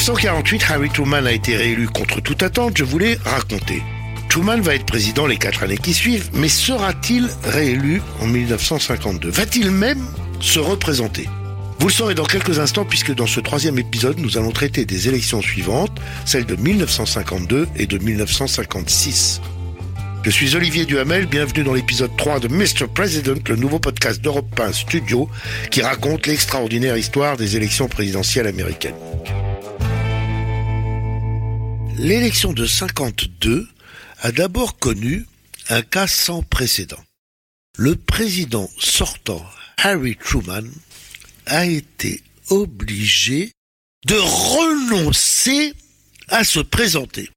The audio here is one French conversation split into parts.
1948, Harry Truman a été réélu contre toute attente, je voulais raconter. Truman va être président les quatre années qui suivent, mais sera-t-il réélu en 1952 Va-t-il même se représenter? Vous le saurez dans quelques instants puisque dans ce troisième épisode, nous allons traiter des élections suivantes, celles de 1952 et de 1956. Je suis Olivier Duhamel, bienvenue dans l'épisode 3 de Mr. President, le nouveau podcast d'Europe 1 Studio qui raconte l'extraordinaire histoire des élections présidentielles américaines. L'élection de 52 a d'abord connu un cas sans précédent. Le président sortant, Harry Truman, a été obligé de renoncer à se présenter.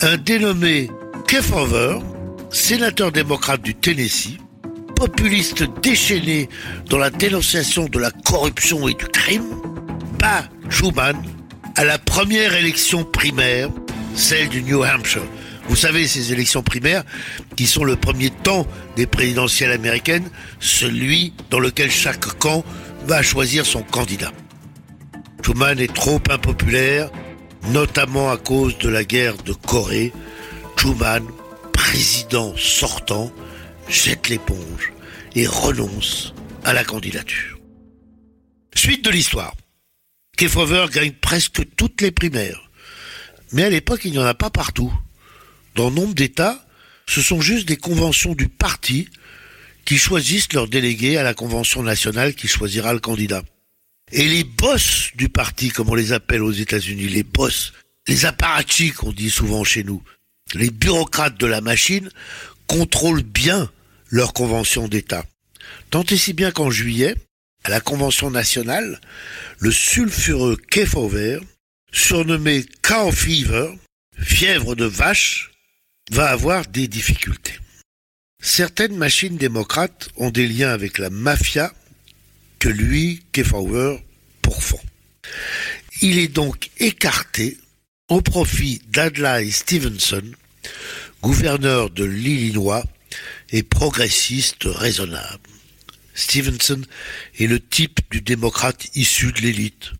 Un dénommé Kefauver, sénateur démocrate du Tennessee, populiste déchaîné dans la dénonciation de la corruption et du crime, bat Truman à la première élection primaire celle du New Hampshire. Vous savez, ces élections primaires, qui sont le premier temps des présidentielles américaines, celui dans lequel chaque camp va choisir son candidat. Truman est trop impopulaire, notamment à cause de la guerre de Corée. Truman, président sortant, jette l'éponge et renonce à la candidature. Suite de l'histoire. Kefauver gagne presque toutes les primaires. Mais à l'époque, il n'y en a pas partout. Dans nombre d'États, ce sont juste des conventions du parti qui choisissent leurs délégués à la convention nationale qui choisira le candidat. Et les boss du parti, comme on les appelle aux États-Unis, les boss, les apparatchiks, on dit souvent chez nous, les bureaucrates de la machine, contrôlent bien leur convention d'État. Tant et si bien qu'en juillet, à la convention nationale, le sulfureux Kefauver surnommé Cow Fever, fièvre de vache, va avoir des difficultés. Certaines machines démocrates ont des liens avec la mafia que lui, Kefauver, pourfond. Il est donc écarté au profit d'Adlai Stevenson, gouverneur de l'Illinois et progressiste raisonnable. Stevenson est le type du démocrate issu de l'élite,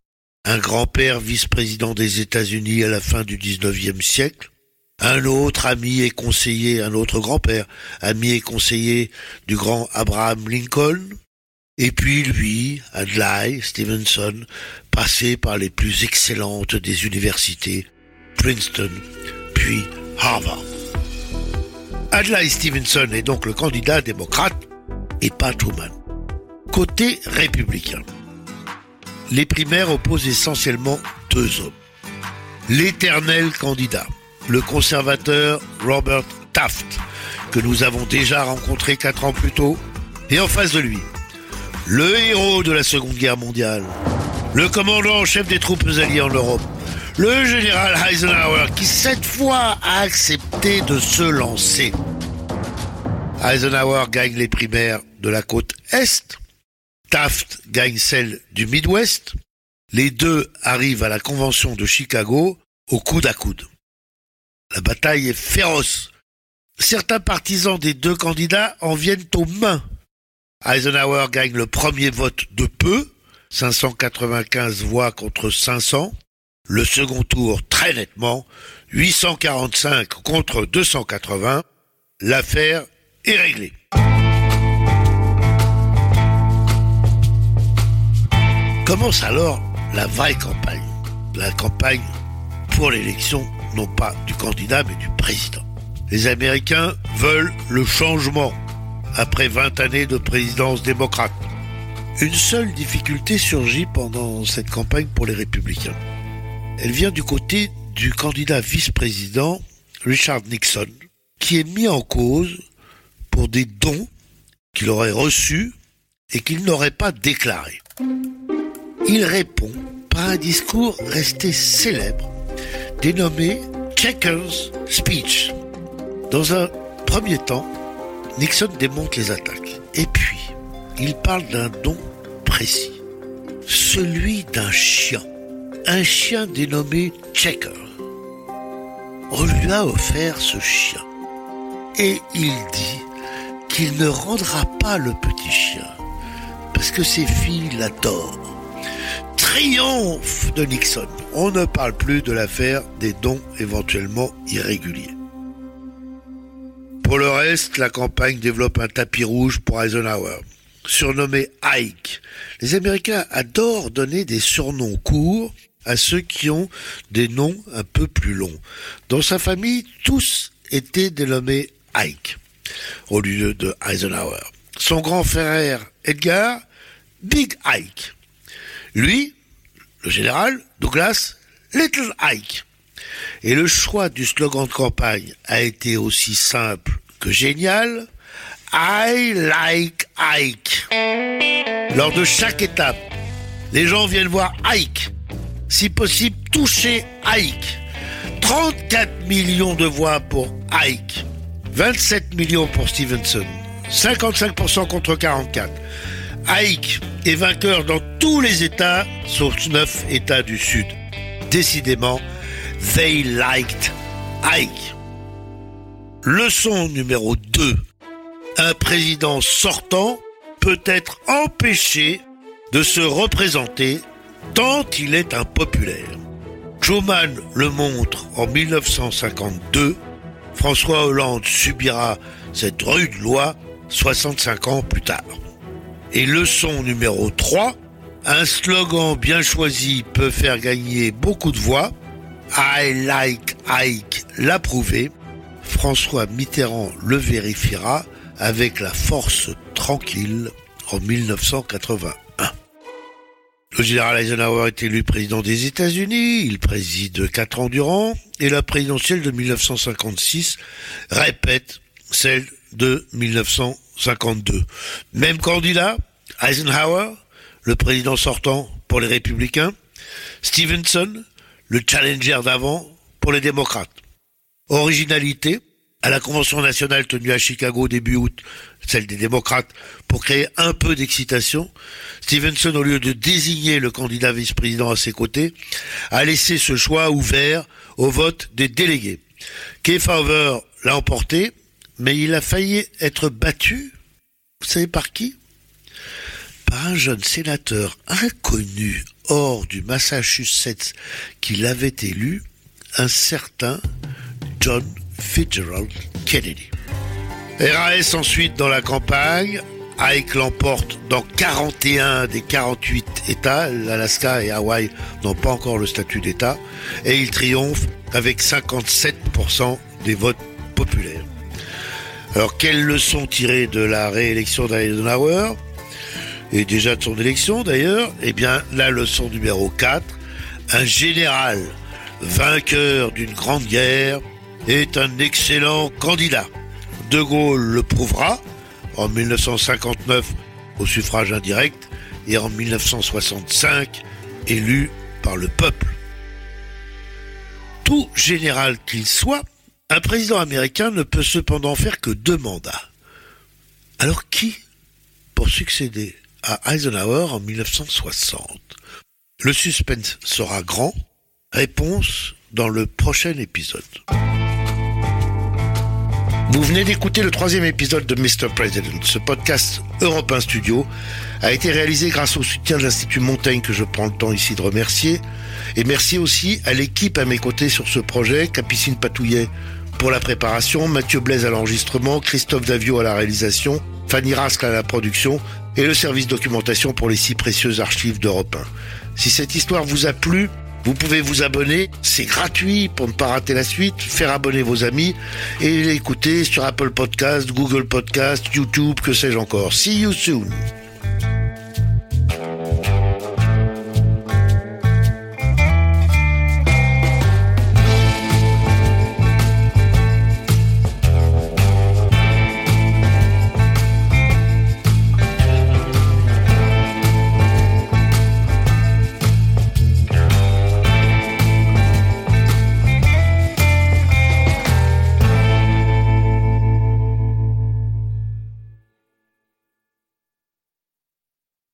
un grand-père vice-président des États-Unis à la fin du XIXe siècle, un autre ami et conseiller, un autre grand-père, ami et conseiller du grand Abraham Lincoln, et puis lui, Adlai Stevenson, passé par les plus excellentes des universités, Princeton, puis Harvard. Adlai Stevenson est donc le candidat démocrate et pas Truman. Côté républicain les primaires opposent essentiellement deux hommes. L'éternel candidat, le conservateur Robert Taft, que nous avons déjà rencontré quatre ans plus tôt, et en face de lui, le héros de la Seconde Guerre mondiale, le commandant en chef des troupes alliées en Europe, le général Eisenhower, qui cette fois a accepté de se lancer. Eisenhower gagne les primaires de la côte Est, Taft gagne celle du Midwest. Les deux arrivent à la convention de Chicago au coude à coude. La bataille est féroce. Certains partisans des deux candidats en viennent aux mains. Eisenhower gagne le premier vote de peu, 595 voix contre 500. Le second tour très nettement, 845 contre 280. L'affaire est réglée. Commence alors la vraie campagne. La campagne pour l'élection, non pas du candidat, mais du président. Les Américains veulent le changement après 20 années de présidence démocrate. Une seule difficulté surgit pendant cette campagne pour les républicains. Elle vient du côté du candidat vice-président Richard Nixon, qui est mis en cause pour des dons qu'il aurait reçus et qu'il n'aurait pas déclarés. Il répond par un discours resté célèbre, dénommé Checkers Speech. Dans un premier temps, Nixon démonte les attaques. Et puis, il parle d'un don précis. Celui d'un chien. Un chien dénommé Checker. On lui a offert ce chien. Et il dit qu'il ne rendra pas le petit chien parce que ses filles l'adorent Triomphe de Nixon. On ne parle plus de l'affaire des dons éventuellement irréguliers. Pour le reste, la campagne développe un tapis rouge pour Eisenhower. Surnommé Ike, les Américains adorent donner des surnoms courts à ceux qui ont des noms un peu plus longs. Dans sa famille, tous étaient dénommés Ike, au lieu de Eisenhower. Son grand frère Edgar, Big Ike. Lui, le général Douglas, Little Ike. Et le choix du slogan de campagne a été aussi simple que génial. I like Ike. Lors de chaque étape, les gens viennent voir Ike. Si possible, toucher Ike. 34 millions de voix pour Ike. 27 millions pour Stevenson. 55% contre 44. Ike est vainqueur dans tous les États, sauf 9 États du Sud. Décidément, they liked Ike. Leçon numéro 2. Un président sortant peut être empêché de se représenter tant il est impopulaire. Truman le montre en 1952. François Hollande subira cette rude loi 65 ans plus tard. Et leçon numéro 3, un slogan bien choisi peut faire gagner beaucoup de voix. I like Ike l'a prouvé. François Mitterrand le vérifiera avec la force tranquille en 1981. Le général Eisenhower est élu président des États-Unis, il préside quatre ans durant, et la présidentielle de 1956 répète celle de 1952. Même candidat, Eisenhower, le président sortant pour les républicains, Stevenson, le challenger d'avant pour les démocrates. Originalité, à la Convention nationale tenue à Chicago début août, celle des démocrates, pour créer un peu d'excitation, Stevenson, au lieu de désigner le candidat vice-président à ses côtés, a laissé ce choix ouvert au vote des délégués. Kefauver l'a emporté, mais il a failli être battu, vous savez par qui? Par un jeune sénateur inconnu hors du Massachusetts qui l'avait élu, un certain John Fitzgerald Kennedy. RAS ensuite dans la campagne. Ike l'emporte dans 41 des 48 États. L'Alaska et Hawaï n'ont pas encore le statut d'État. Et il triomphe avec 57% des votes populaires. Alors, quelle leçon tirer de la réélection d'Eisenhower et déjà de son élection d'ailleurs? Eh bien, la leçon numéro 4, un général vainqueur d'une grande guerre est un excellent candidat. De Gaulle le prouvera en 1959 au suffrage indirect et en 1965 élu par le peuple. Tout général qu'il soit, un président américain ne peut cependant faire que deux mandats. Alors qui pour succéder à Eisenhower en 1960 Le suspense sera grand. Réponse dans le prochain épisode. Vous venez d'écouter le troisième épisode de Mr. President. Ce podcast Europe Studio a été réalisé grâce au soutien de l'Institut Montaigne que je prends le temps ici de remercier. Et merci aussi à l'équipe à mes côtés sur ce projet, Capucine Patouillet pour la préparation, Mathieu Blaise à l'enregistrement, Christophe Davio à la réalisation, Fanny Rascle à la production et le service documentation pour les six précieuses archives d'Europe 1. Si cette histoire vous a plu, vous pouvez vous abonner, c'est gratuit pour ne pas rater la suite, faire abonner vos amis et l'écouter sur Apple Podcast, Google Podcast, YouTube, que sais-je encore. See you soon.